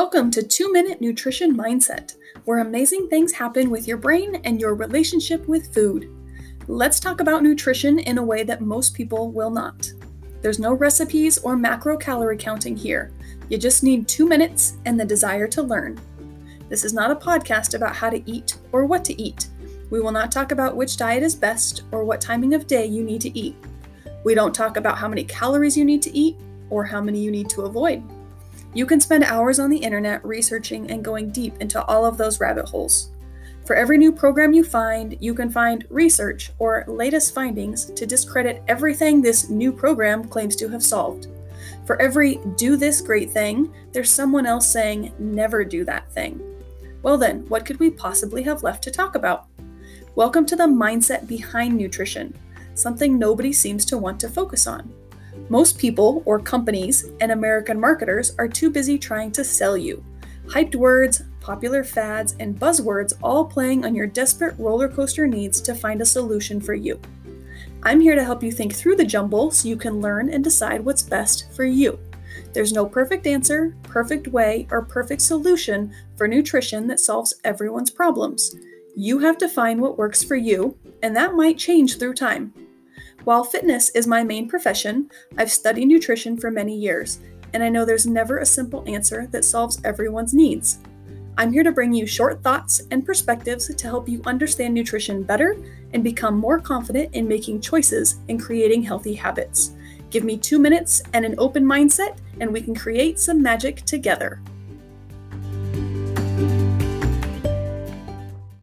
Welcome to 2 Minute Nutrition Mindset, where amazing things happen with your brain and your relationship with food. Let's talk about nutrition in a way that most people will not. There's no recipes or macro calorie counting here. You just need two minutes and the desire to learn. This is not a podcast about how to eat or what to eat. We will not talk about which diet is best or what timing of day you need to eat. We don't talk about how many calories you need to eat or how many you need to avoid. You can spend hours on the internet researching and going deep into all of those rabbit holes. For every new program you find, you can find research or latest findings to discredit everything this new program claims to have solved. For every do this great thing, there's someone else saying never do that thing. Well, then, what could we possibly have left to talk about? Welcome to the mindset behind nutrition, something nobody seems to want to focus on. Most people, or companies, and American marketers are too busy trying to sell you. Hyped words, popular fads, and buzzwords all playing on your desperate roller coaster needs to find a solution for you. I'm here to help you think through the jumble so you can learn and decide what's best for you. There's no perfect answer, perfect way, or perfect solution for nutrition that solves everyone's problems. You have to find what works for you, and that might change through time. While fitness is my main profession, I've studied nutrition for many years, and I know there's never a simple answer that solves everyone's needs. I'm here to bring you short thoughts and perspectives to help you understand nutrition better and become more confident in making choices and creating healthy habits. Give me two minutes and an open mindset, and we can create some magic together.